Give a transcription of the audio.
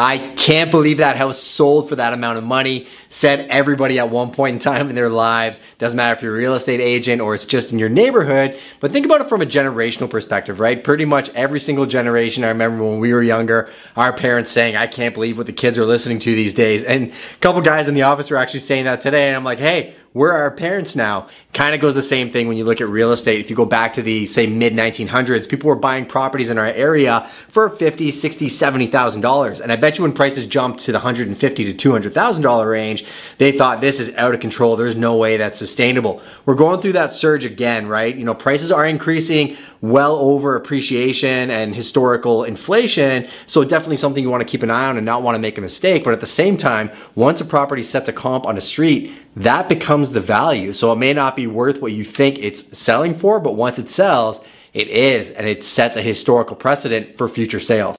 I can't believe that house sold for that amount of money. Said everybody at one point in time in their lives. Doesn't matter if you're a real estate agent or it's just in your neighborhood. But think about it from a generational perspective, right? Pretty much every single generation. I remember when we were younger, our parents saying, I can't believe what the kids are listening to these days. And a couple guys in the office were actually saying that today. And I'm like, hey, we're our parents now. Kind of goes the same thing when you look at real estate. If you go back to the say mid 1900s, people were buying properties in our area for 50, 60, 70,000 dollars. And I bet you when prices jumped to the 150 to 200,000 dollar range, they thought this is out of control. There's no way that's sustainable. We're going through that surge again, right? You know, prices are increasing well over appreciation and historical inflation. So definitely something you want to keep an eye on and not want to make a mistake. But at the same time, once a property sets a comp on a street, that becomes the value. So it may not be worth what you think it's selling for, but once it sells, it is, and it sets a historical precedent for future sales.